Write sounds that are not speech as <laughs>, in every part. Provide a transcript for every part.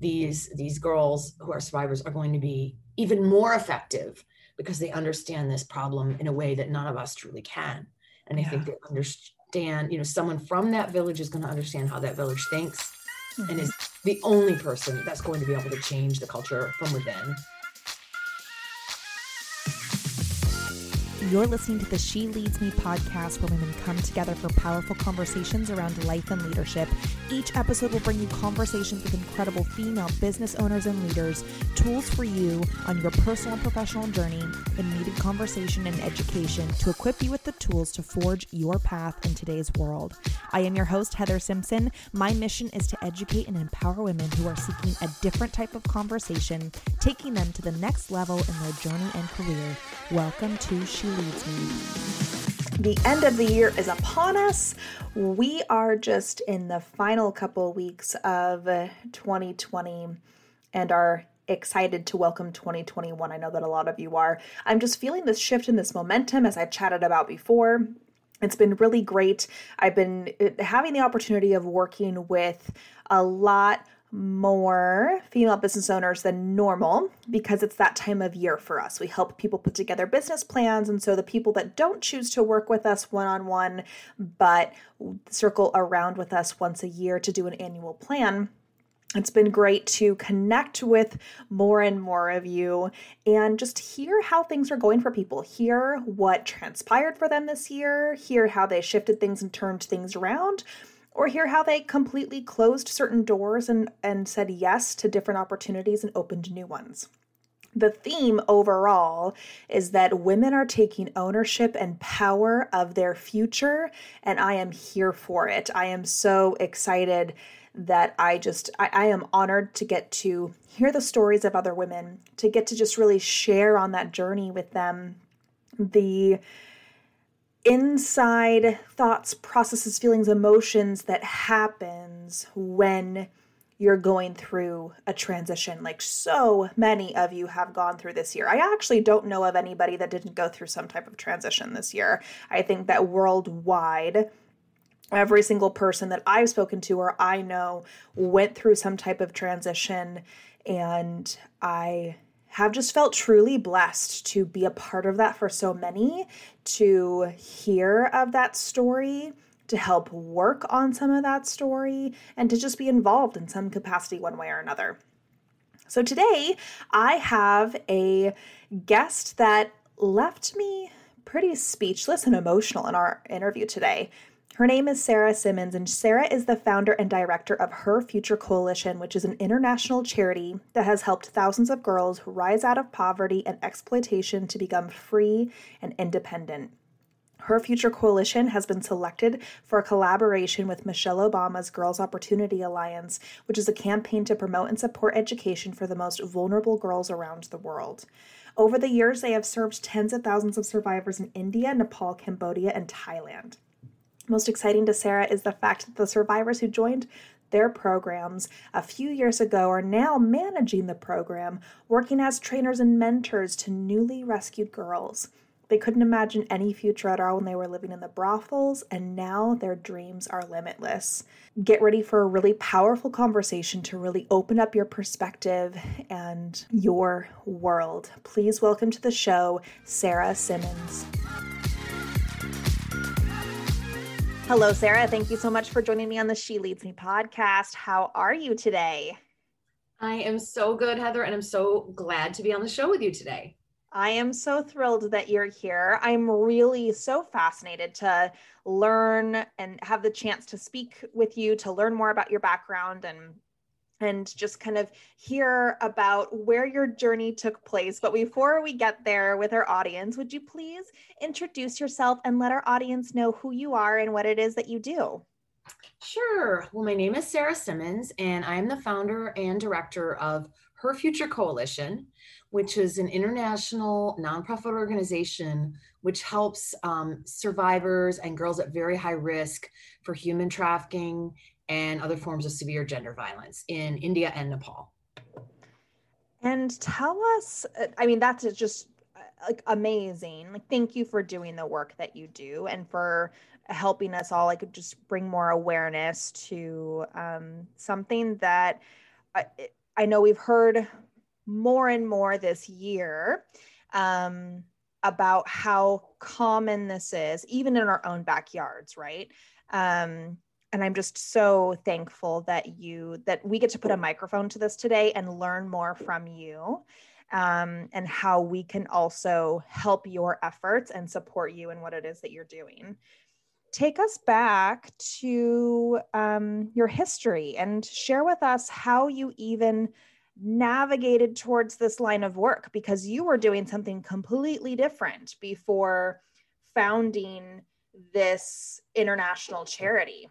these these girls who are survivors are going to be even more effective because they understand this problem in a way that none of us truly can and i yeah. think they understand you know someone from that village is going to understand how that village thinks mm-hmm. and is the only person that's going to be able to change the culture from within You're listening to the She Leads Me podcast, where women come together for powerful conversations around life and leadership. Each episode will bring you conversations with incredible female business owners and leaders, tools for you on your personal and professional journey, and needed conversation and education to equip you with the tools to forge your path in today's world. I am your host, Heather Simpson. My mission is to educate and empower women who are seeking a different type of conversation, taking them to the next level in their journey and career. Welcome to She leads me. The end of the year is upon us. We are just in the final couple weeks of 2020 and are excited to welcome 2021. I know that a lot of you are. I'm just feeling this shift in this momentum as I chatted about before. It's been really great. I've been uh, having the opportunity of working with a lot more female business owners than normal because it's that time of year for us. We help people put together business plans. And so the people that don't choose to work with us one on one, but circle around with us once a year to do an annual plan. It's been great to connect with more and more of you and just hear how things are going for people. Hear what transpired for them this year, hear how they shifted things and turned things around or hear how they completely closed certain doors and, and said yes to different opportunities and opened new ones. The theme overall is that women are taking ownership and power of their future, and I am here for it. I am so excited that I just, I, I am honored to get to hear the stories of other women, to get to just really share on that journey with them. The inside thoughts, processes, feelings, emotions that happens when you're going through a transition like so many of you have gone through this year. I actually don't know of anybody that didn't go through some type of transition this year. I think that worldwide every single person that I've spoken to or I know went through some type of transition and I have just felt truly blessed to be a part of that for so many, to hear of that story, to help work on some of that story, and to just be involved in some capacity one way or another. So today I have a guest that left me pretty speechless and emotional in our interview today. Her name is Sarah Simmons, and Sarah is the founder and director of Her Future Coalition, which is an international charity that has helped thousands of girls rise out of poverty and exploitation to become free and independent. Her Future Coalition has been selected for a collaboration with Michelle Obama's Girls Opportunity Alliance, which is a campaign to promote and support education for the most vulnerable girls around the world. Over the years, they have served tens of thousands of survivors in India, Nepal, Cambodia, and Thailand. Most exciting to Sarah is the fact that the survivors who joined their programs a few years ago are now managing the program, working as trainers and mentors to newly rescued girls. They couldn't imagine any future at all when they were living in the brothels, and now their dreams are limitless. Get ready for a really powerful conversation to really open up your perspective and your world. Please welcome to the show, Sarah Simmons. Hello, Sarah. Thank you so much for joining me on the She Leads Me podcast. How are you today? I am so good, Heather, and I'm so glad to be on the show with you today. I am so thrilled that you're here. I'm really so fascinated to learn and have the chance to speak with you, to learn more about your background and and just kind of hear about where your journey took place. But before we get there with our audience, would you please introduce yourself and let our audience know who you are and what it is that you do? Sure. Well, my name is Sarah Simmons, and I'm the founder and director of Her Future Coalition, which is an international nonprofit organization which helps um, survivors and girls at very high risk for human trafficking and other forms of severe gender violence in India and Nepal. And tell us, I mean, that's just like amazing. Like, thank you for doing the work that you do and for helping us all like just bring more awareness to um, something that I, I know we've heard more and more this year um, about how common this is, even in our own backyards, right? Um, and I'm just so thankful that you that we get to put a microphone to this today and learn more from you. Um, and how we can also help your efforts and support you in what it is that you're doing. Take us back to um, your history and share with us how you even navigated towards this line of work because you were doing something completely different before founding this international charity.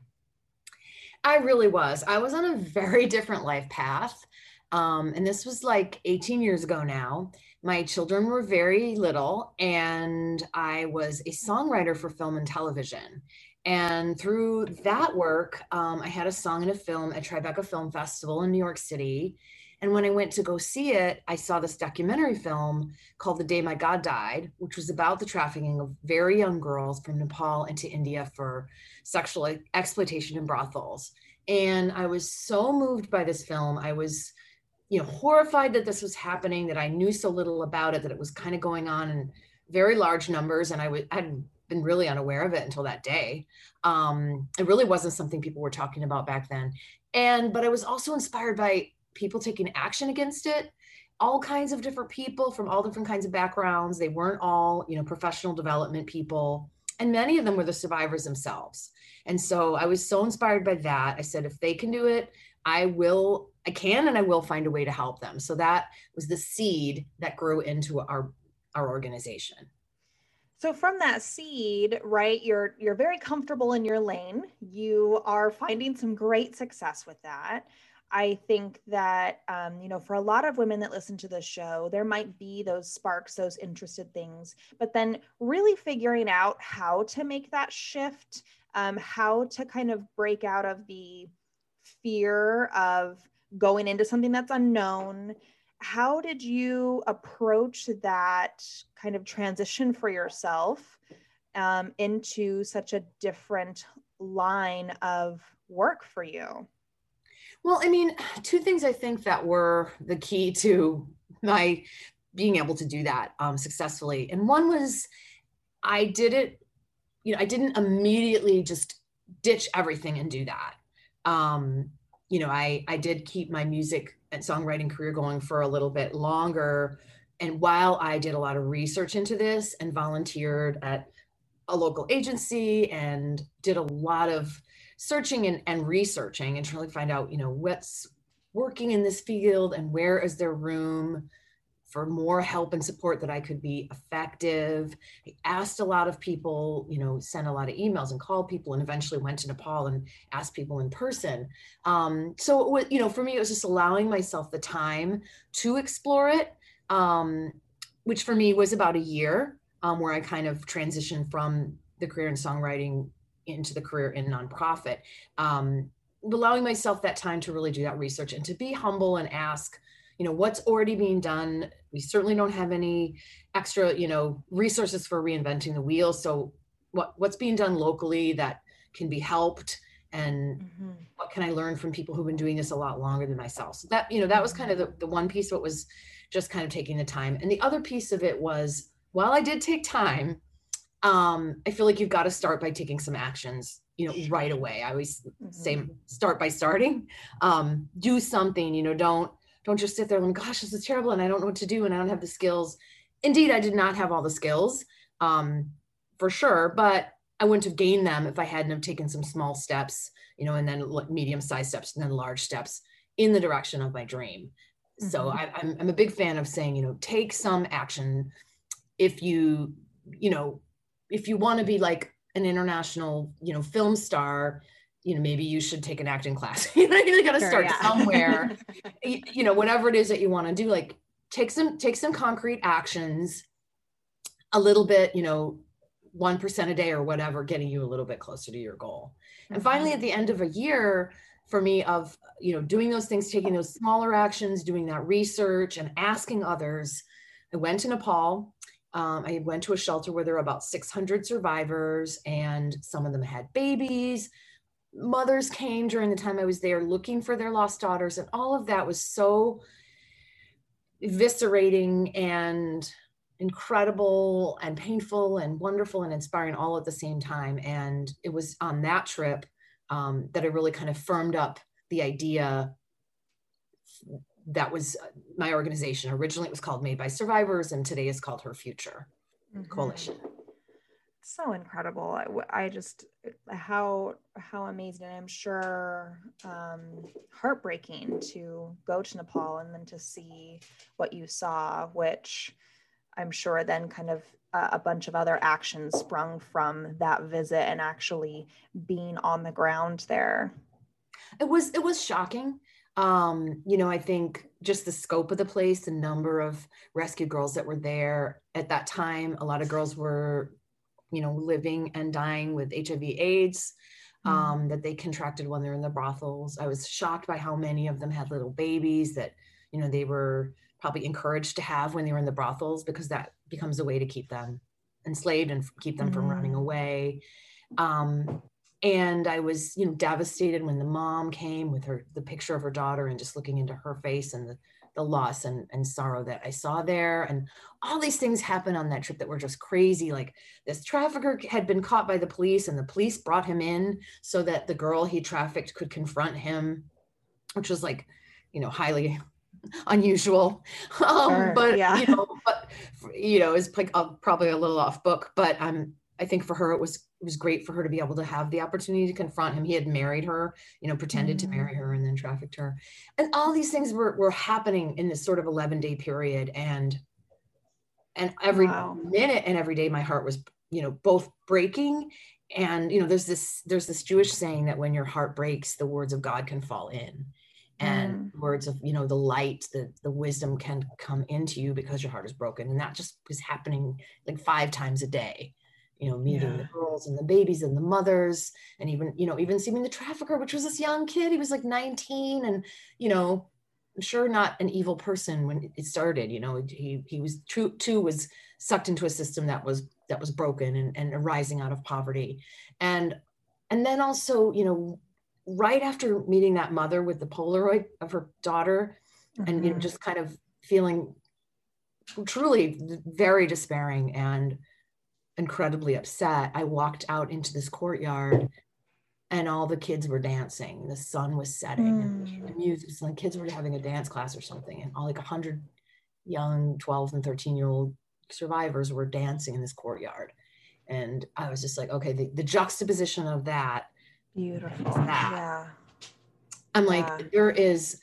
I really was. I was on a very different life path. Um, and this was like 18 years ago now. My children were very little, and I was a songwriter for film and television. And through that work, um, I had a song and a film at Tribeca Film Festival in New York City. And when I went to go see it, I saw this documentary film called The Day My God Died, which was about the trafficking of very young girls from Nepal into India for sexual exploitation in brothels. And I was so moved by this film. I was, you know, horrified that this was happening, that I knew so little about it, that it was kind of going on in very large numbers. And I had been really unaware of it until that day. Um, it really wasn't something people were talking about back then. And, but I was also inspired by people taking action against it. All kinds of different people from all different kinds of backgrounds. They weren't all you know professional development people. And many of them were the survivors themselves. And so i was so inspired by that. I said if they can do it i will i can and i will find a way to help them. So that was the seed that grew into our our organization. So from that seed right you're you're very comfortable in your lane. You are finding some great success with that I think that, um, you know, for a lot of women that listen to the show, there might be those sparks, those interested things, but then really figuring out how to make that shift, um, how to kind of break out of the fear of going into something that's unknown. How did you approach that kind of transition for yourself um, into such a different line of work for you? Well, I mean, <sighs> two things I think that were the key to <laughs> my being able to do that um, successfully. And one was I did it, you know, I didn't immediately just ditch everything and do that. Um, you know, I, I did keep my music and songwriting career going for a little bit longer. And while I did a lot of research into this and volunteered at a local agency and did a lot of searching and, and researching and trying to find out, you know, what's working in this field and where is there room for more help and support that I could be effective. I asked a lot of people, you know, sent a lot of emails and called people and eventually went to Nepal and asked people in person. Um, so, was, you know, for me, it was just allowing myself the time to explore it, um, which for me was about a year um, where I kind of transitioned from the career in songwriting into the career in nonprofit. Um, allowing myself that time to really do that research and to be humble and ask, you know, what's already being done. We certainly don't have any extra, you know, resources for reinventing the wheel. So what what's being done locally that can be helped and mm-hmm. what can I learn from people who've been doing this a lot longer than myself? So that, you know, that was kind of the, the one piece of it was just kind of taking the time. And the other piece of it was while I did take time, um, I feel like you've got to start by taking some actions, you know, right away. I always mm-hmm. say start by starting. Um, do something, you know, don't don't just sit there and gosh, this is terrible and I don't know what to do and I don't have the skills. Indeed, I did not have all the skills, um, for sure, but I wouldn't have gained them if I hadn't have taken some small steps, you know, and then medium sized steps and then large steps in the direction of my dream. Mm-hmm. So I, I'm, I'm a big fan of saying, you know, take some action if you, you know, if you want to be like an international, you know, film star, you know, maybe you should take an acting class. <laughs> you know, you got to sure, start yeah. somewhere. <laughs> you, you know, whatever it is that you want to do, like take some take some concrete actions, a little bit, you know, one percent a day or whatever, getting you a little bit closer to your goal. And mm-hmm. finally, at the end of a year, for me, of you know, doing those things, taking those smaller actions, doing that research, and asking others. I went to Nepal um, I went to a shelter where there were about 600 survivors, and some of them had babies. mothers came during the time I was there looking for their lost daughters, and all of that was so eviscerating and incredible and painful and wonderful and inspiring all at the same time. And it was on that trip um, that I really kind of firmed up the idea that was uh, my organization. Originally, it was called Made by Survivors, and today is called Her Future mm-hmm. Coalition. So incredible! I, I, just how how amazing! And I'm sure um, heartbreaking to go to Nepal and then to see what you saw, which I'm sure then kind of uh, a bunch of other actions sprung from that visit and actually being on the ground there. It was it was shocking. Um, you know, I think just the scope of the place, the number of rescue girls that were there at that time, a lot of girls were, you know, living and dying with HIV AIDS mm. um, that they contracted when they're in the brothels. I was shocked by how many of them had little babies that, you know, they were probably encouraged to have when they were in the brothels because that becomes a way to keep them enslaved and keep them mm. from running mm. away. Um, and I was, you know, devastated when the mom came with her the picture of her daughter and just looking into her face and the the loss and, and sorrow that I saw there. And all these things happened on that trip that were just crazy. Like this trafficker had been caught by the police, and the police brought him in so that the girl he trafficked could confront him, which was like, you know, highly <laughs> unusual. <laughs> Um, sure, but yeah. you know, but you know, it's like uh, probably a little off book. But um, I think for her it was it was great for her to be able to have the opportunity to confront him. He had married her, you know, pretended mm-hmm. to marry her and then trafficked her. And all these things were, were happening in this sort of 11 day period. And, and every wow. minute and every day, my heart was, you know, both breaking and, you know, there's this, there's this Jewish saying that when your heart breaks, the words of God can fall in and mm. words of, you know, the light, the, the wisdom can come into you because your heart is broken. And that just was happening like five times a day you know, meeting yeah. the girls and the babies and the mothers, and even, you know, even seeing the trafficker, which was this young kid. He was like 19 and, you know, I'm sure not an evil person when it started, you know, he, he was true too, was sucked into a system that was, that was broken and, and arising out of poverty. And, and then also, you know, right after meeting that mother with the Polaroid of her daughter mm-hmm. and, you know, mm-hmm. just kind of feeling truly very despairing and, incredibly upset, I walked out into this courtyard and all the kids were dancing. The sun was setting mm. and the music, and the kids were having a dance class or something. And all like a hundred young 12 and 13 year old survivors were dancing in this courtyard. And I was just like, okay, the, the juxtaposition of that. Beautiful. That. Yeah. I'm yeah. like, there is,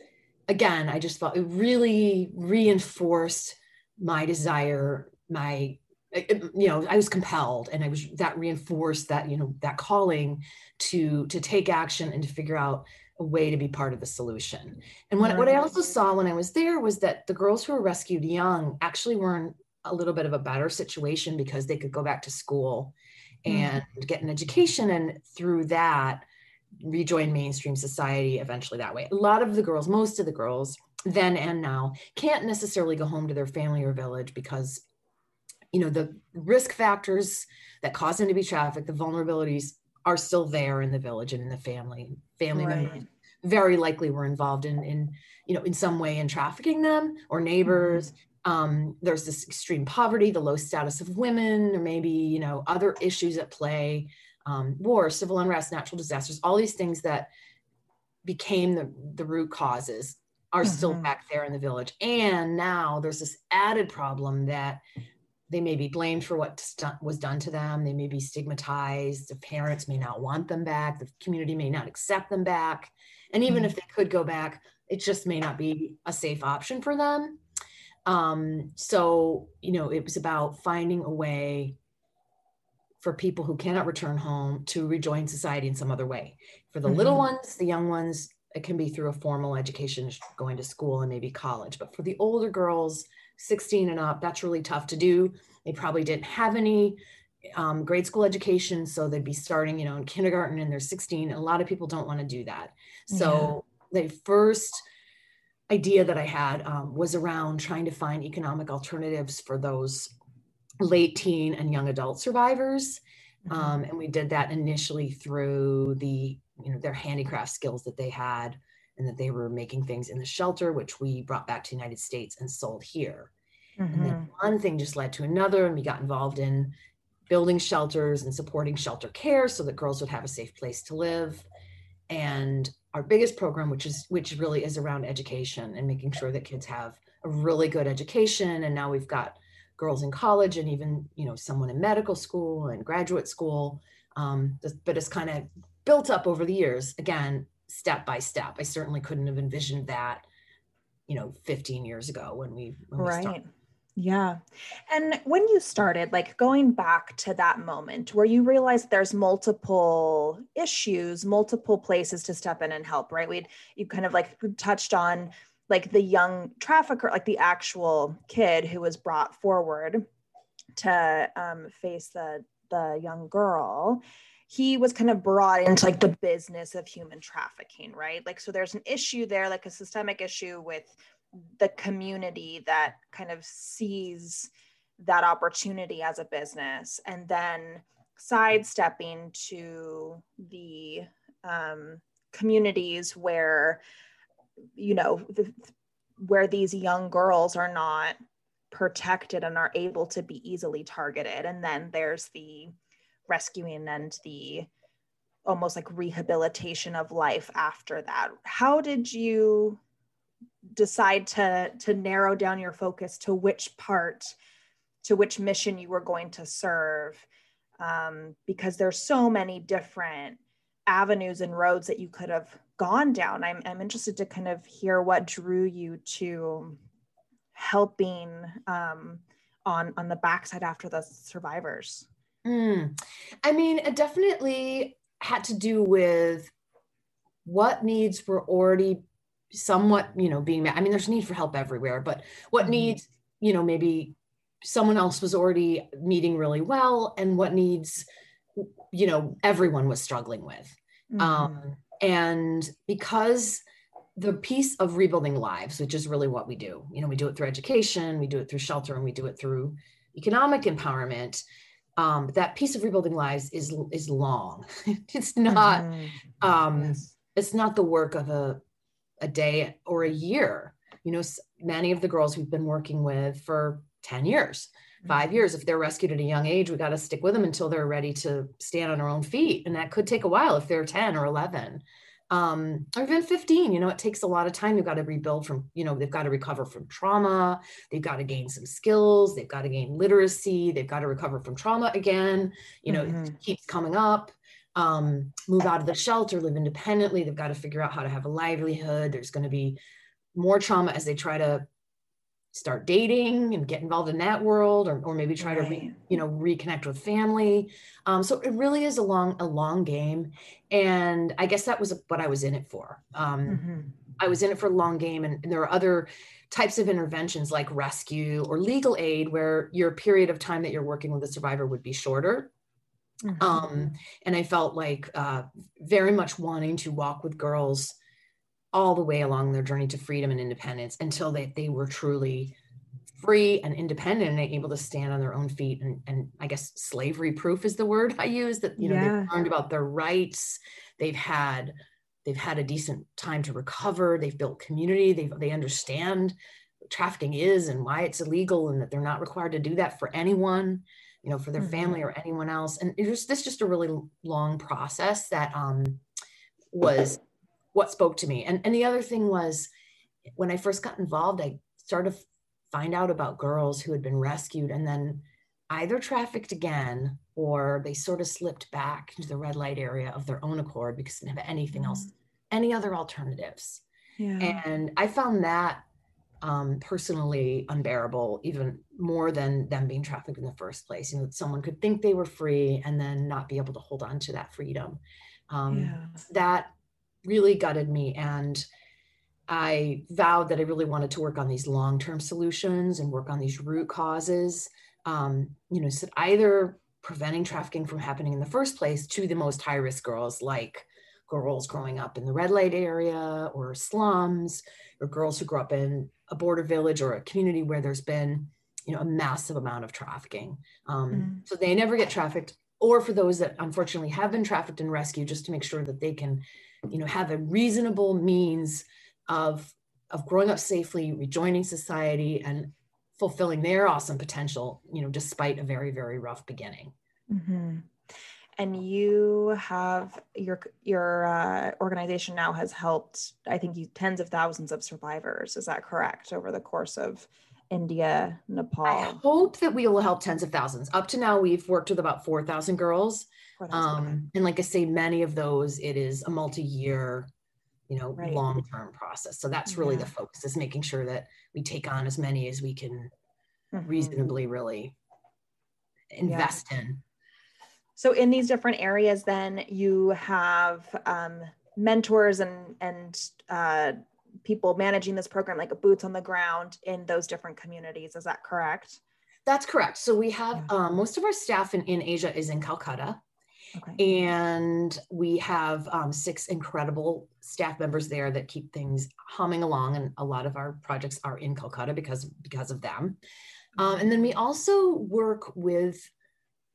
again, I just felt it really reinforced my desire, my you know i was compelled and i was that reinforced that you know that calling to to take action and to figure out a way to be part of the solution. And what, what i also saw when i was there was that the girls who were rescued young actually were in a little bit of a better situation because they could go back to school and mm. get an education and through that rejoin mainstream society eventually that way. A lot of the girls most of the girls then and now can't necessarily go home to their family or village because you know the risk factors that cause them to be trafficked the vulnerabilities are still there in the village and in the family family right. members very likely were involved in in you know in some way in trafficking them or neighbors mm-hmm. um, there's this extreme poverty the low status of women or maybe you know other issues at play um, war civil unrest natural disasters all these things that became the, the root causes are mm-hmm. still back there in the village and now there's this added problem that they may be blamed for what was done to them. They may be stigmatized. The parents may not want them back. The community may not accept them back. And even mm-hmm. if they could go back, it just may not be a safe option for them. Um, so, you know, it was about finding a way for people who cannot return home to rejoin society in some other way. For the mm-hmm. little ones, the young ones, it can be through a formal education, going to school and maybe college. But for the older girls, 16 and up, that's really tough to do. They probably didn't have any um, grade school education, so they'd be starting, you know, in kindergarten and they're 16. And a lot of people don't want to do that. So yeah. the first idea that I had um, was around trying to find economic alternatives for those late teen and young adult survivors. Mm-hmm. Um, and we did that initially through the you know their handicraft skills that they had and that they were making things in the shelter which we brought back to the united states and sold here mm-hmm. and then mm-hmm. one thing just led to another and we got involved in building shelters and supporting shelter care so that girls would have a safe place to live and our biggest program which is which really is around education and making sure that kids have a really good education and now we've got girls in college and even you know someone in medical school and graduate school um, but it's kind of built up over the years again step by step. I certainly couldn't have envisioned that you know 15 years ago when we when right started. yeah. And when you started like going back to that moment where you realized there's multiple issues multiple places to step in and help right? We'd you kind of like touched on like the young trafficker, like the actual kid who was brought forward to um, face the the young girl he was kind of brought into like the business of human trafficking right? Like so there's an issue there like a systemic issue with the community that kind of sees that opportunity as a business and then sidestepping to the um, communities where you know the, where these young girls are not protected and are able to be easily targeted. And then there's the rescuing and the almost like rehabilitation of life after that how did you decide to to narrow down your focus to which part to which mission you were going to serve um, because there's so many different avenues and roads that you could have gone down. I'm, I'm interested to kind of hear what drew you to helping um, on on the backside after the survivors. Mm. I mean, it definitely had to do with what needs were already somewhat, you know, being met. I mean, there's need for help everywhere, but what mm-hmm. needs, you know, maybe someone else was already meeting really well, and what needs, you know, everyone was struggling with. Mm-hmm. Um, and because the piece of rebuilding lives, which is really what we do, you know, we do it through education, we do it through shelter, and we do it through economic empowerment. Um, that piece of rebuilding lives is is long. <laughs> it's not mm-hmm. um, yes. it's not the work of a a day or a year. You know, many of the girls we've been working with for 10 years five mm-hmm. years if they're rescued at a young age we got to stick with them until they're ready to stand on their own feet and that could take a while if they're 10 or 11 um, or even 15 you know it takes a lot of time. They've got to rebuild from you know they've got to recover from trauma. They've got to gain some skills. They've got to gain literacy. They've got to recover from trauma again you know mm-hmm. it keeps coming up um, move out of the shelter live independently. They've got to figure out how to have a livelihood. There's going to be more trauma as they try to start dating and get involved in that world or, or maybe try right. to re, you know reconnect with family um, so it really is a long a long game and i guess that was what i was in it for um, mm-hmm. i was in it for a long game and, and, there are other types of interventions like rescue or legal aid where your period of time that you're working with a survivor would be shorter mm-hmm. um, and i felt like uh, very much wanting to walk with girls all the way along their journey to freedom and independence until they, they were truly free and independent and able to stand on their own feet and, and i guess slavery proof is the word i use that you know yeah. they've learned about their rights they've had they've had a decent time to recover they've built community they they understand what trafficking is and why it's illegal and that they're not required to do that for anyone you know for their mm-hmm. family or anyone else and it was this just a really long process that um was what spoke to me. And, and the other thing was when I first got involved, I started to find out about girls who had been rescued and then either trafficked again or they sort of slipped back into the red light area of their own accord because they didn't have anything else, mm-hmm. any other alternatives. Yeah. And I found that um, personally unbearable, even more than them being trafficked in the first place. You know, someone could think they were free and then not be able to hold on to that freedom. Um, yeah. That really gutted me. And I vowed that I really wanted to work on these long term solutions and work on these root causes. Um, you know, so either preventing trafficking from happening in the first place to the most high risk girls, like girls growing up in the red light area or slums, or girls who grew up in a border village or a community where there's been, you know, a massive amount of trafficking. Um, mm. So they never get trafficked or for those that unfortunately have been trafficked and rescued, just to make sure that they can, you know, have a reasonable means of of growing up safely, rejoining society, and fulfilling their awesome potential, you know, despite a very, very rough beginning. Mm-hmm. And you have your your uh, organization now has helped, I think, you tens of thousands of survivors. Is that correct? Over the course of India, Nepal. I hope that we will help tens of thousands. Up to now, we've worked with about four thousand girls, 4, um, and like I say, many of those it is a multi-year you know right. long term process so that's really yeah. the focus is making sure that we take on as many as we can mm-hmm. reasonably really invest yeah. in so in these different areas then you have um, mentors and and uh, people managing this program like boots on the ground in those different communities is that correct that's correct so we have yeah. um, most of our staff in, in asia is in calcutta Okay. And we have um, six incredible staff members there that keep things humming along, and a lot of our projects are in Calcutta because because of them. Um, and then we also work with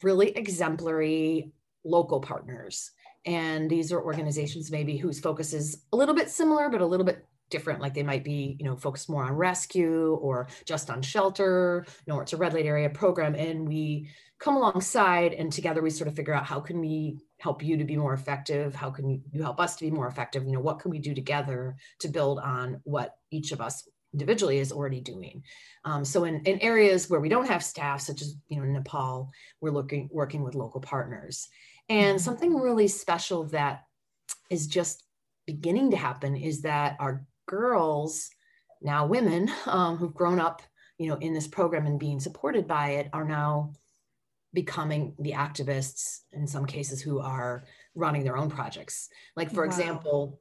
really exemplary local partners, and these are organizations maybe whose focus is a little bit similar, but a little bit different like they might be you know focused more on rescue or just on shelter you know it's a red light area program and we come alongside and together we sort of figure out how can we help you to be more effective? How can you help us to be more effective? You know what can we do together to build on what each of us individually is already doing? Um, so in, in areas where we don't have staff such as you know nepal we're looking working with local partners. And mm-hmm. something really special that is just beginning to happen is that our girls now women <laughs> um, who've grown up you know in this program and being supported by it are now becoming the activists in some cases who are running their own projects. Like, for wow. example,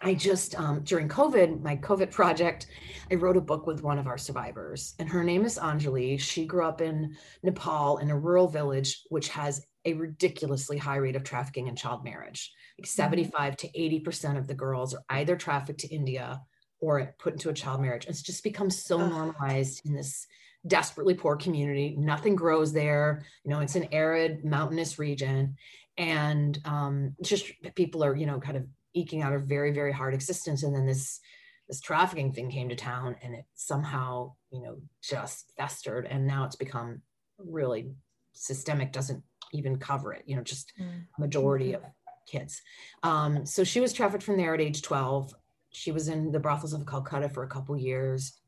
I just, um, during COVID, my COVID <laughs> project, I wrote a book with one of our survivors, and her name is Anjali. She grew up in Nepal in a rural village, which has a ridiculously high rate of trafficking and child marriage. Like mm-hmm. 75 to 80% of the girls are either trafficked to India or put into a child marriage. It's just become so normalized in this desperately poor community. Nothing grows there. You know, it's an arid mountainous region. And um, just people are, you know, kind of eking out a very, very hard existence. And then this this trafficking thing came to town and it somehow, you know, just festered. And now it's become really systemic, doesn't even cover it, you know, just mm. majority of kids. Um, so she was trafficked from there at age 12. She was in the brothels of Calcutta for a couple years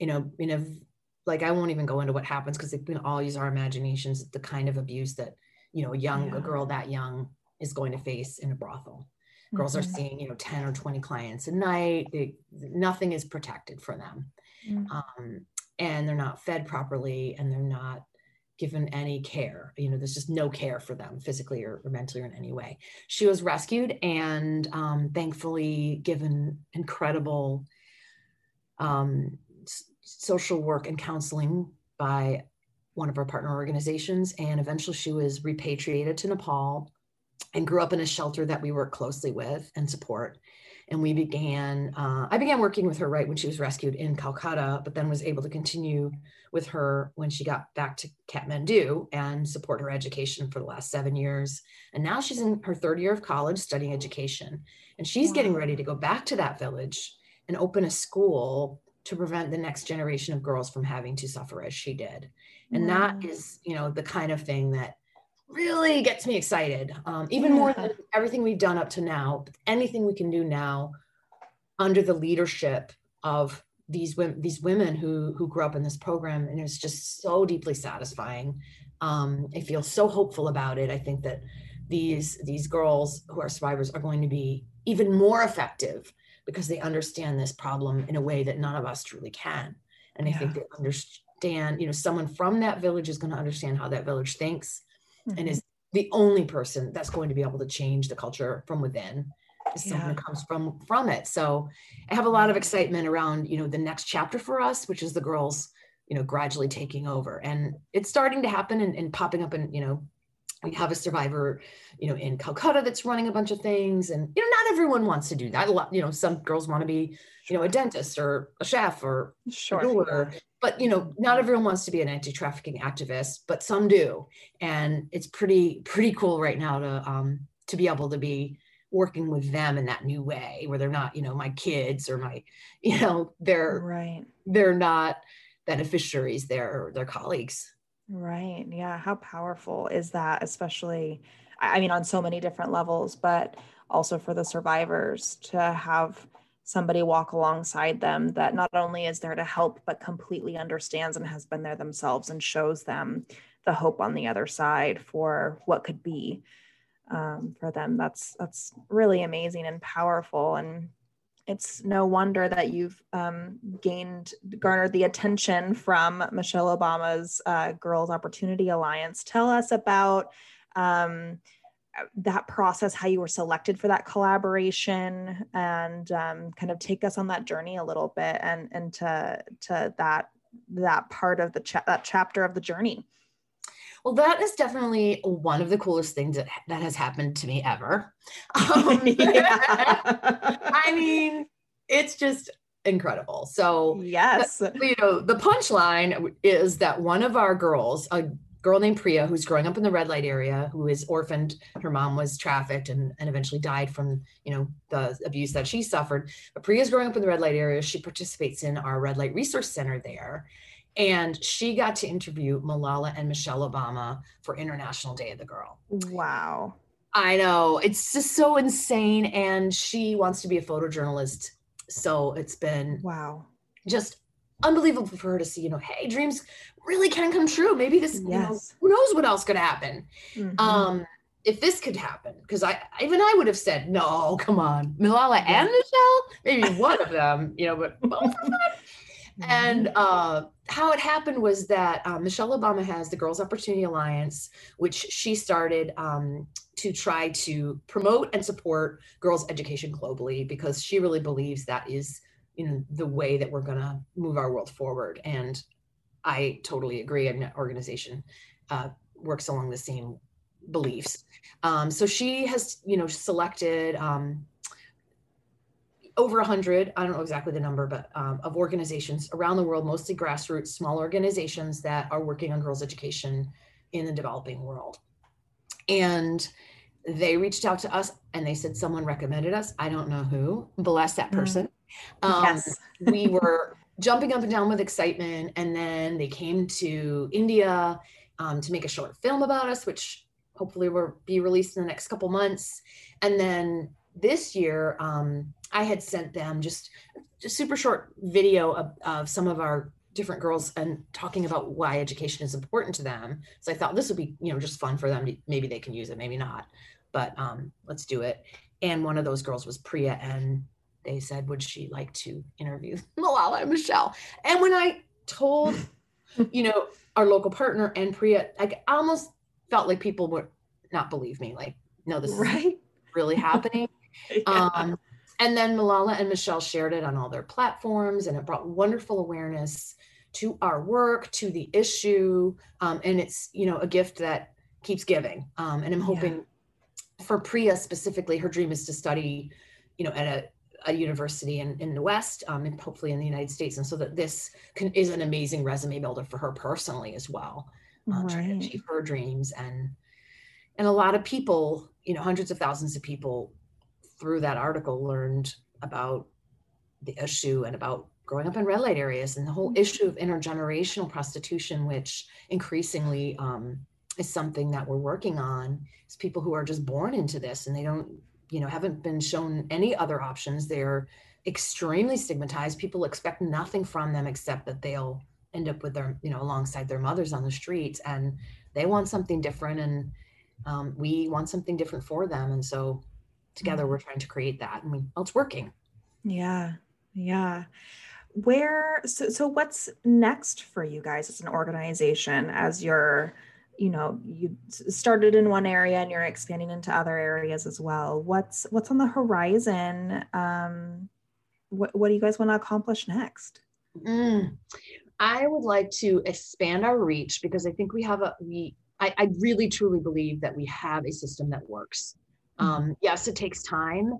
you know, in a like I won't even go into what happens because we can all use our imaginations. The kind of abuse that you know a young yeah. a girl that young is going to face in a brothel. Girls mm-hmm. are seeing you know ten or twenty clients a night. They, nothing is protected for them, mm-hmm. um, and they're not fed properly, and they're not given any care. You know, there's just no care for them physically or, or mentally or in any way. She was rescued and um, thankfully given incredible um, social work and counseling by one of our partner organizations. And eventually she was repatriated to Nepal and grew up in a shelter that we work closely with and support. And we began, uh, I began working with her right when she was rescued in Calcutta, but then was able to continue with her when she got back to Kathmandu and support her education for the last seven years. And now she's in her third year of college studying education. And she's wow. getting ready to go back to that village and open a school to prevent the next generation of girls from having to suffer as she did. And that is, you know, the kind of thing that really gets me excited, um, even yeah. more than everything we've done up to now. Anything we can do now under the leadership of these women, these women who who grew up in this program, and it's just so deeply satisfying. Um, I feel so hopeful about it. I think that these these girls who are survivors are going to be even more effective because they understand this problem in a way that none of us truly can. And I think they understand, you know, someone from that village is going to understand how that village thinks mm-hmm. and is the only person that's going to be able to change the culture from within is yeah. someone who comes from from it. So I have a lot of excitement around, you know, the next chapter for us, which is the girls, you know, gradually taking over. And it's starting to happen and, and popping up in, you know, we have a survivor you know in calcutta that's running a bunch of things and you know not everyone wants to do that. A lot you know some girls want to be you know a dentist or a chef or sure. a doer, but you know not everyone wants to be an anti-trafficking activist but some do and it's pretty pretty cool right now to um to be able to be working with them in that new way where they're not you know my kids or my you know they're right. they're not beneficiaries they're their colleagues Right. Yeah. How powerful is that, especially, I mean, on so many different levels, but also for the survivors to have somebody walk alongside them that not only is there to help, but completely understands and has been there themselves and shows them the hope on the other side for what could be um, for them. That's that's really amazing and powerful. And it's no wonder that you've um, gained garnered the attention from Michelle Obama's uh, Girls Opportunity Alliance. Tell us about um, that process, how you were selected for that collaboration, and um, kind of take us on that journey a little bit and and to to that that part of the cha- that chapter of the journey. Well, that is definitely one of the coolest things that, that has happened to me ever. <laughs> Um, <laughs> <laughs> I mean, it's just incredible. So, yes, you know, the punchline is that one of our girls, a girl named Priya, who's growing up in the red light area, who is orphaned, her mom was trafficked and, and eventually died from, you know, the abuse that she suffered. But Priya's growing up in the red light area. She participates in our red light resource center there and she got to interview Malala and Michelle Obama for International Day of the Girl. Wow. I know. It's just so insane. And she wants to be a photojournalist. So it's been wow. Just unbelievable for her to see, you know, hey, dreams really can come true. Maybe this, yes. you know, who knows what else could happen. Mm-hmm. Um, if this could happen, because I even I would have said, no, come on, Malala yeah. and Michelle, maybe one of them, you know, but both of them. And mm-hmm. uh, how it happened was that um, Michelle Obama has the Girls Opportunity Alliance, which she started um, to try to promote and support girls' education globally because she really believes that is, you know, the way that we're going to move our world forward. And I totally agree. An organization uh, works along the same beliefs. Um, so she has, you know, selected um, over 100 i don't know exactly the number but um, of organizations around the world mostly grassroots small organizations that are working on girls education in the developing world. And they reached out to us and they said someone recommended us. I don't know who. Bless that mm. person. Um, yes. we were jumping up and down with excitement and then they came to india um, to make a short film about us which hopefully will be released in the next couple months. And then this year um, I had sent them just a super short video of, of some of our different girls and talking about why education is important to them. So I thought this would be, you know, just fun for them. To, maybe they can use it, maybe not, but um, let's do it. And one of those girls was Priya, and they said, would she like to interview <laughs> Malala and Michelle? And when I told, <laughs> you know, our local partner and Priya, I almost felt like people would not believe me. Like, no, this right? is really happening. <laughs> yeah. Um, and then Malala and Michelle shared it on all their platforms, and it brought wonderful awareness to our work, to the issue, um, and it's you know a gift that keeps giving. Um, and I'm hoping yeah. for Priya specifically, her dream is to study, you know, at a a university in, in the West, um, and hopefully in the United States. And so that this can, is an amazing resume builder for her personally as well, uh, right. trying to achieve her dreams. And and a lot of people, you know, hundreds of thousands of people through that article learned about the issue and about growing up in red light areas and the whole mm-hmm. issue of intergenerational prostitution, which increasingly um, is something that we're working on. Is people who are just born into this and they don't, you know, haven't been shown any other options. They're extremely stigmatized. People expect nothing from them except that they'll end up with their, you know, alongside their mothers on the streets, and they want something different, and um, we want something different for them. And so together we're trying to create that and we well, it's working. Yeah yeah. Where so so what's next for you guys as an organization as you're you know you started in one area and you're expanding into other areas as well? What's what's on the horizon? Um what, what do you guys want to accomplish next? Mm, i would like to expand our reach because i think we have a we I, I really truly believe that we have a system that works. Mm-hmm. Um, yes, it takes time,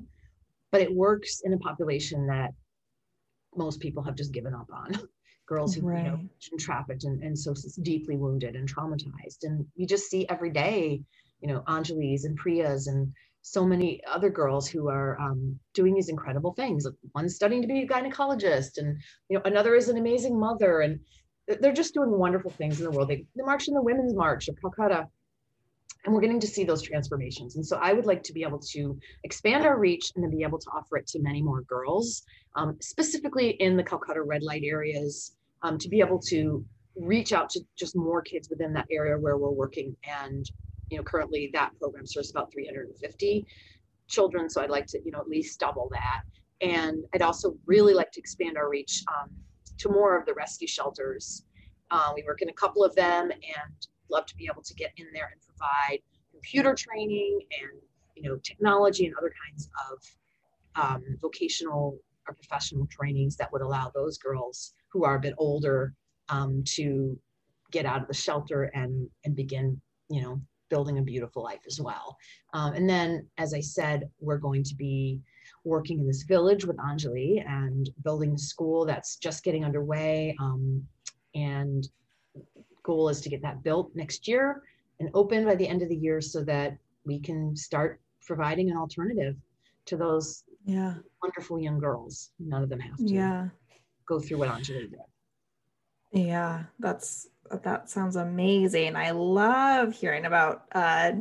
but it works in a population that most people have just given up on. <laughs> Girls who you know trafficked and, and so deeply wounded and traumatized. And we just see every day, you know, Anjali's and Priya's and so many other girls who are um, doing these incredible things. Like, One's studying to be a gynecologist, and you know, another is an amazing mother, and they're just doing wonderful things in the world. They, they march in the Women's March of Calcutta, and we're getting to see those transformations. And so, I would like to be able to expand our reach and then be able to offer it to many more girls, um, specifically in the Calcutta red light areas, um, to be able to reach out to just more kids within that area where we're working and you know, currently that program serves about 350 children. So I'd like to, you know, at least double that. And I'd also really like to expand our reach um, to more of the rescue shelters. Uh, we work in a couple of them and love to be able to get in there and provide computer training and, you know, technology and other kinds of um, vocational or professional trainings that would allow those girls who are a bit older um, to get out of the shelter and and begin, you know, building a beautiful life as well. Um, and then, as I said, we're going to be working in this village with Anjali and building a school that's just getting underway. Um, and goal is to get that built next year and open by the end of the year so that we can start providing an alternative to those Yeah. wonderful young girls. None of them have to Yeah. go through what Angela did. Yeah, that's that sounds amazing. I love hearing about uh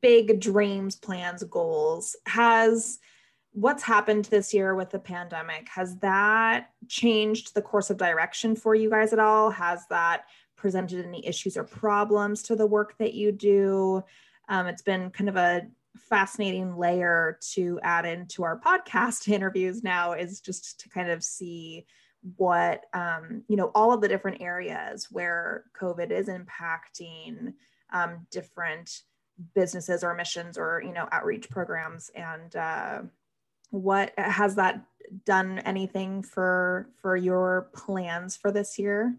big dreams, plans, goals. Has what's happened this year with the pandemic has that changed the course of direction for you guys at all? Has that presented any issues or problems to the work that you do? Um, it's been kind of a fascinating layer to add into our podcast <laughs> interviews now is just to kind of see what um, you know all of the different areas where covid is impacting um, different businesses or missions or you know outreach programs and uh, what has that done anything for for your plans for this year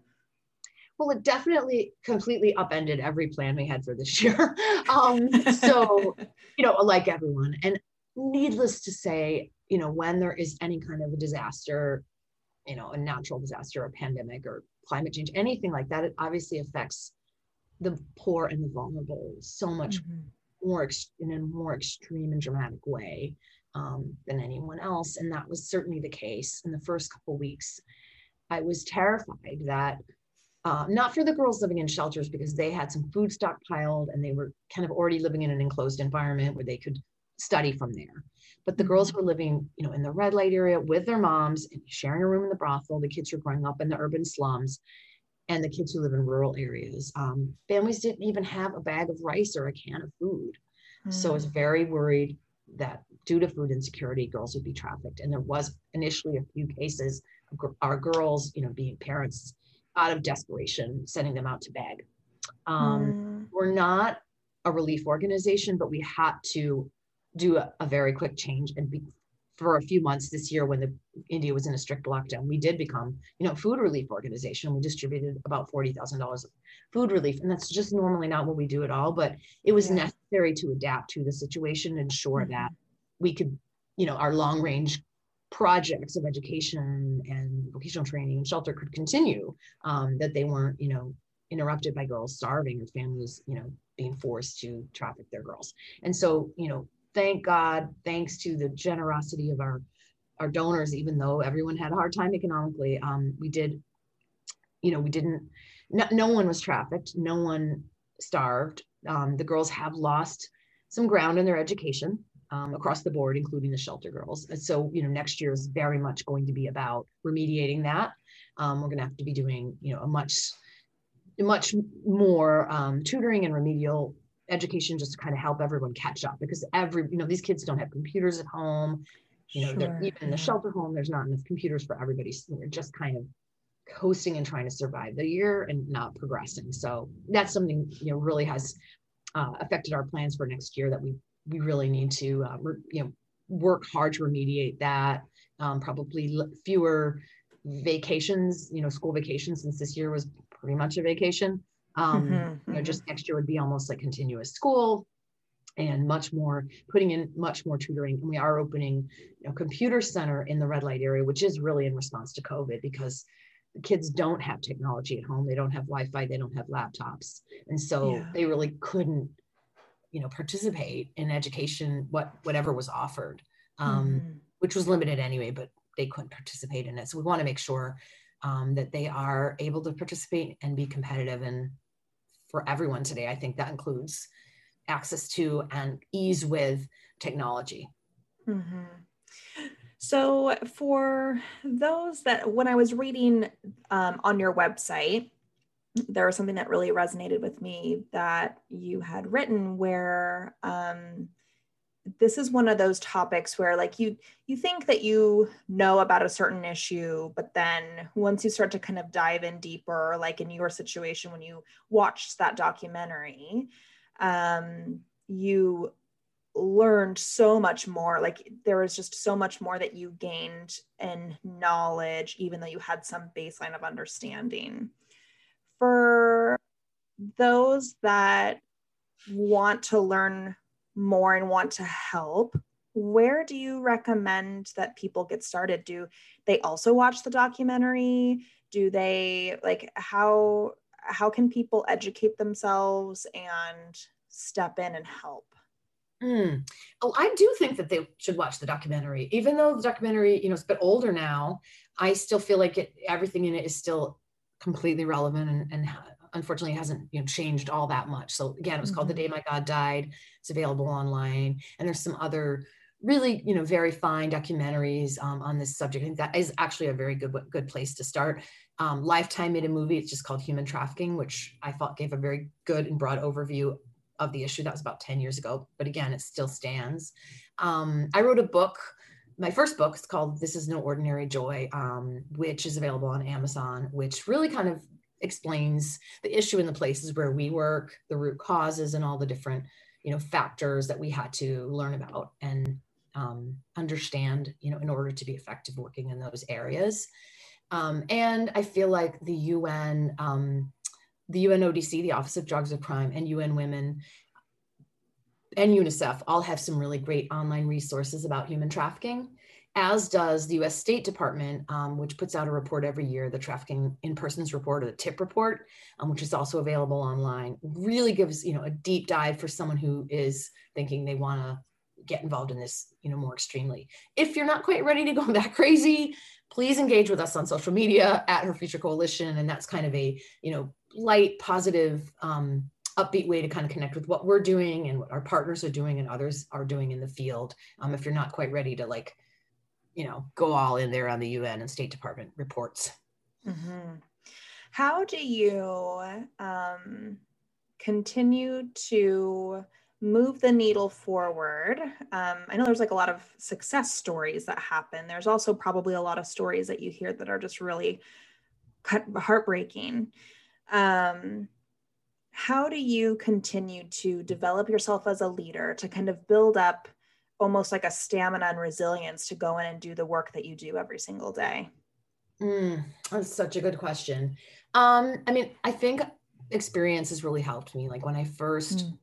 Well, it definitely completely upended every plan we had for this year. <laughs> um, so, <laughs> you know, like everyone. And needless to say, you know, when there is any kind of a disaster, you know, a natural disaster, a pandemic, or climate change, anything like that, it obviously affects the poor and the vulnerable so much Mhm. more ex- in a more extreme and dramatic way um, than anyone else. And that was certainly the case in the first couple weeks. I was terrified that uh, not for the girls living in shelters because they had some food stockpiled and they were kind of already living in an enclosed environment where they could study from there. But the girls who were living, you know, in the red light area with their moms and sharing a room in the brothel, the kids who are growing up in the urban slums, and the kids who live in rural areas. Um, families didn't even have a bag of rice or a can of food. So I was very worried that due to food insecurity, girls would be trafficked. And there was initially a few cases of our girls, you know, being parents out of desperation, sending them out to beg. Um, Mm. We're not a relief organization, but we had to do a, a very quick change and be for a few months this year when the India was in a strict lockdown, we did become, you know, a food relief organization. We distributed about forty thousand dollars of food relief, and that's just normally not what we do at all. But it was Yeah. necessary to adapt to the situation and ensure Mhm. that we could, you know, our long range projects of education and vocational training and shelter could continue. Um, that they weren't, you know, interrupted by girls starving or families, you know, being forced to traffic their girls. And so, you know, thank God, thanks to the generosity of our our donors, even though everyone had a hard time economically, um, we did, you know, we didn't. No, no one was trafficked. No one starved. Um, the girls have lost some ground in their education um, across the board, including the shelter girls. And so, you know, next year is very much going to be about remediating that. Um, we're going to have to be doing, you know, a much, much more um, tutoring and remedial education just to kind of help everyone catch up because every, you know, these kids don't have computers at home. You know, they're Sure, even in the shelter home, there's not enough computers for everybody. So we're just kind of coasting and trying to survive the year and not progressing. So that's something, you know, really has uh, affected our plans for next year that we we really need to uh, re- you know work hard to remediate that um, probably l- fewer vacations you know school vacations since this year was pretty much a vacation Um, mm-hmm, you know, mm-hmm. just next year would be almost like continuous school and much more putting in much more tutoring. And we are opening a computer center in the red light area, which is really in response to COVID because the kids don't have technology at home. They don't have Wi-Fi. They don't have laptops. And so yeah. they really couldn't, you know, participate in education, what whatever was offered, um, mm-hmm. which was limited anyway, but they couldn't participate in it. So we want to make sure um, that they are able to participate and be competitive and for everyone today. I think that includes access to and ease with technology. Mm-hmm. So, for those that, when I was reading um, on your website, there was something that really resonated with me that you had written where um, this is one of those topics where like you you think that you know about a certain issue but then once you start to kind of dive in deeper like in your situation when you watched that documentary um, you learned so much more. Like there was just so much more that you gained in knowledge even though you had some baseline of understanding for those that want to learn more and want to help where do you recommend that people get started do they also watch the documentary do they like how how can people educate themselves and step in and help Mm. Oh, I do think that they should watch the documentary, even though the documentary, you know, is a bit older now. I still feel like it, everything in it is still completely relevant and, and unfortunately hasn't you know changed all that much. So again, it was mm-hmm. called The Day My God Died. It's available online, and there's some other really you know very fine documentaries um, on this subject. I think that is actually a very good good place to start. Um, Lifetime made a movie. It's just called Human Trafficking, which I thought gave a very good and broad overview of the issue. That was about 10 years ago, but again, it still stands. Um, I wrote a book, my first book, is called This Is No Ordinary Joy, um, which is available on Amazon, which really kind of explains the issue in the places where we work, the root causes, and all the different you know factors that we had to learn about and um, understand you know in order to be effective working in those areas. Um, and i feel like the un um, the UNODC, the Office of Drugs of Crime, and UN Women and UNICEF all have some really great online resources about human trafficking, as does the US State Department, um, which puts out a report every year, the Trafficking in Persons Report or the TIP report, um, which is also available online. Really gives you know a deep dive for someone who is thinking they want to get involved in this you know more extremely. If you're not quite ready to go <laughs> that crazy, please engage with us on social media at Her Future Coalition, and that's kind of a you know light, positive, um, upbeat way to kind of connect with what we're doing and what our partners are doing and others are doing in the field. Um, if you're not quite ready to like, you know, go all in there on the UN and State Department reports. Mm-hmm. How do you um, continue to move the needle forward? Um, I know there's like a lot of success stories that happen. There's also probably a lot of stories that you hear that are just really heartbreaking um, how do you continue to develop yourself as a leader to kind of build up almost like a stamina and resilience to go in and do the work that you do every single day? Mm, that's such a good question. Um, I mean, I think experience has really helped me. Like when I first, mm.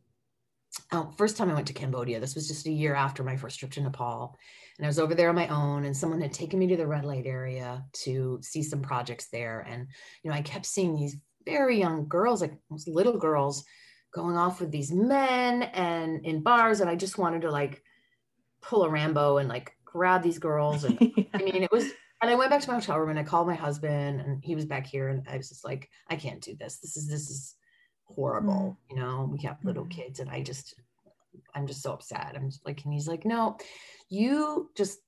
oh, first time I went to Cambodia, this was just a year after my first trip to Nepal. And I was over there on my own, and someone had taken me to the red light area to see some projects there. And, you know, I kept seeing these very young girls, like little girls, going off with these men and in bars. And I just wanted to like pull a Rambo and like grab these girls. And yeah. <laughs> I mean, it was, and I went back to my hotel room and I called my husband and he was back here. And I was just like, I can't do this. This is, this is horrible. Mm. You know, we have little mm. kids and I just, I'm just so upset. I'm like, and he's like, no, you just,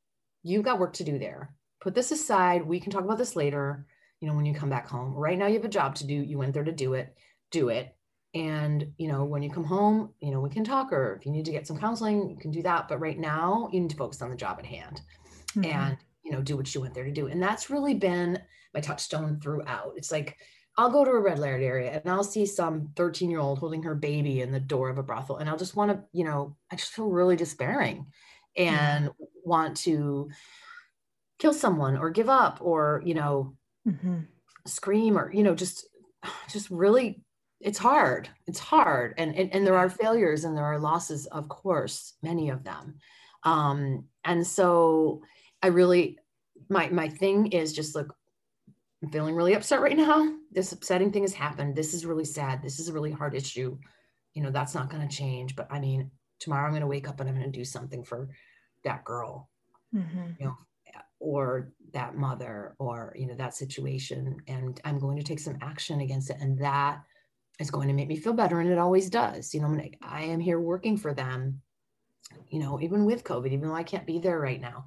you've got work to do there. Put this aside. We can talk about this later you know, when you come back home. Right now you have a job to do. You went there to do it, do it. And, you know, when you come home, you know, we can talk or if you need to get some counseling, you can do that. But right now you need to focus on the job at hand mm-hmm. and, you know, do what you went there to do. And that's really been my touchstone throughout. It's like, I'll go to a red light area and I'll see some 13 year old holding her baby in the door of a brothel. And I'll just want to, you know, I just feel really despairing and mm-hmm. want to kill someone or give up or, you know, mm-hmm. scream or you know just just really it's hard. It's hard. And, and and there are failures and there are losses of course many of them. Um and so i really my my thing is just look i'm feeling really upset right now. This upsetting thing has happened. This is really sad. This is a really hard issue. You know that's not going to change. But i mean tomorrow i'm going to wake up and i'm going to do something for that girl. Mm-hmm. you know or that mother or you know that situation and i'm going to take some action against it and that is going to make me feel better and it always does you know I, I am here working for them you know even with covid even though i can't be there right now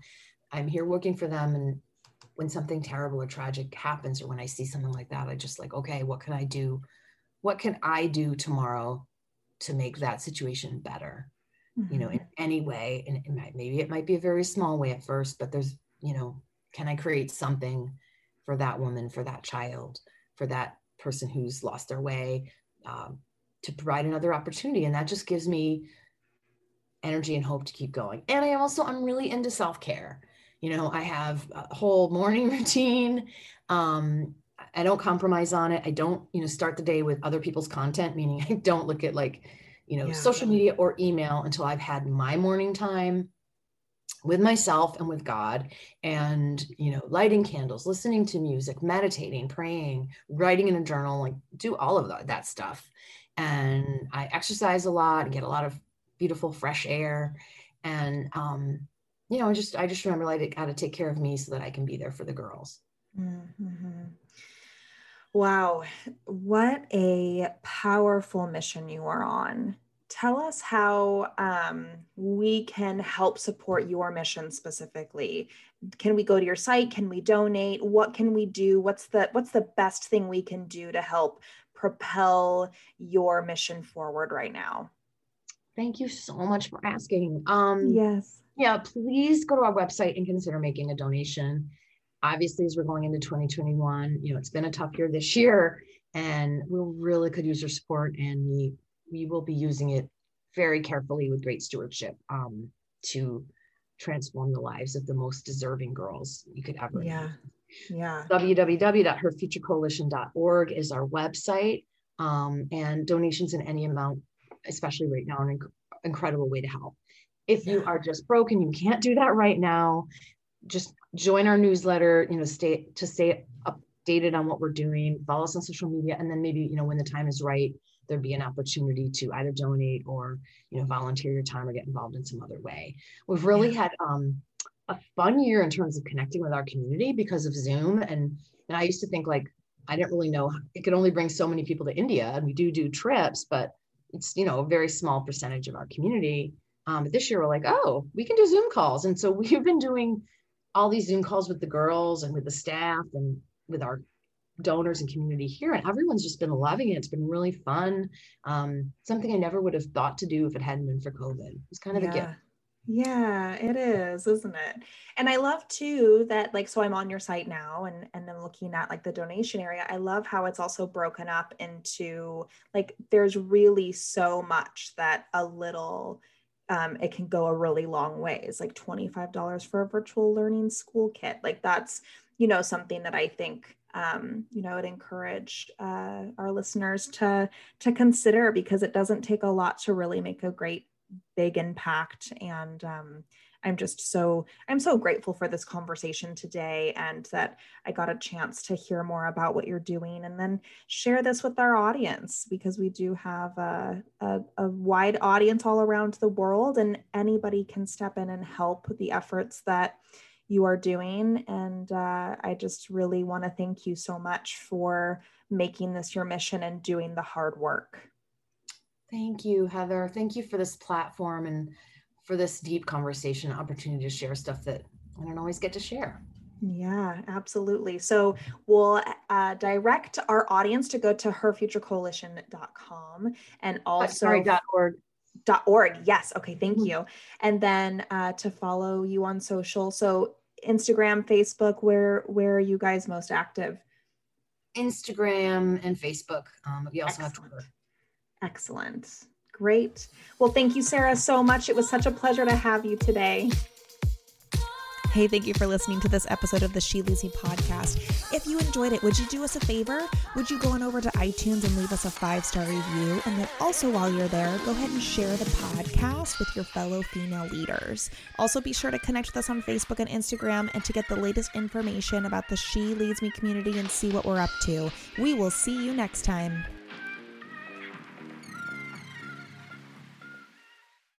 i'm here working for them and when something terrible or tragic happens or when i see something like that i just like okay what can i do what can i do tomorrow to make that situation better mm-hmm. you know in mm-hmm. any way and it might, maybe it might be a very small way at first but there's you know can i create something for that woman for that child for that person who's lost their way um, to provide another opportunity? And that just gives me energy and hope to keep going. And i also i'm really into self-care. You know i have a whole morning <laughs> routine. Um, i don't compromise on it. I don't you know start the day with other people's content meaning <laughs> i don't look at like you know yeah. social media or email until i've had my morning time with myself and with God and you know lighting candles listening to music meditating praying writing in a journal like do all of that, that stuff. And I exercise a lot and get a lot of beautiful fresh air. And um you know I just I just remember like got to take care of me so that I can be there for the girls. Mm-hmm. wow. What a powerful mission you are on tell us how um, we can help support your mission specifically. Can we go to your site? Can we donate? What can we do? What's the what's the best thing we can do to help propel your mission forward right now? Thank you so much for asking. Um yes. yeah please go to our website and consider making a donation. Obviously as we're going into 2021 you know it's been a tough year this year and we really could use your support and we we will be using it very carefully with great stewardship um, to transform the lives of the most deserving girls you could ever yeah. yeah. Www.herfuturecoalition.org is our website um, and donations in any amount especially right now an inc- incredible way to help. If yeah. you are just broken you can't do that right now. Just join our newsletter you know stay to stay updated on what we're doing. Follow us on social media and then maybe you know when the time is right there'd be an opportunity to either donate or you know volunteer your time or get involved in some other way. We've really yeah. had um, a fun year in terms of connecting with our community because of zoom. And and i used to think like i didn't really know it could only bring so many people to india and we do do trips but it's you know a very small percentage of our community. Um, but this year we're like oh we can do zoom calls. And so <laughs> we've been doing all these zoom calls with the girls and with the staff and with our donors and community here and everyone's just been loving it it's been really fun um, something i never would have thought to do if it hadn't been for covid it's kind of yeah. a gift yeah it is isn't it and i love too that like so i'm on your site now and and i'm looking at like the donation area i love how it's also broken up into like there's really so much that a little um, it can go a really long way. It's like $25 for a virtual learning school kit. Like that's, you know, something that I think um, you know, I'd encourage uh, our listeners to to consider because it doesn't take a lot to really make a great big impact. And um, I'm just so I'm so grateful for this conversation today and that I got a chance to hear more about what you're doing and then share this with our audience because we do have a, a, a wide audience all around the world and anybody can step in and help the efforts that you are doing. And uh, I just really want to thank you so much for making this your mission and doing the hard work. Thank you, Heather. Thank you for this platform and for this deep conversation opportunity to share stuff that I don't always get to share. Yeah, absolutely. So we'll uh, direct our audience to go to herfuturecoalition.com and also sorry, .org. Dot org. Yes. Okay. Thank mm-hmm. you. And then uh, to follow you on social. So Instagram, Facebook. Where where are you guys most active? Instagram and Facebook. Um, we also Excellent. have Twitter. Excellent. Great. Well, thank you, Sarah, so much. It was such a pleasure to have you today. Hey, thank you for listening to this episode of the She Leads Me podcast. If you enjoyed it, would you do us a favor? Would you go on over to iTunes and leave us a five star review? And then also, while you're there, go ahead and share the podcast with your fellow female leaders. Also, be sure to connect with us on Facebook and Instagram and to get the latest information about the She Leads Me community and see what we're up to. We will see you next time.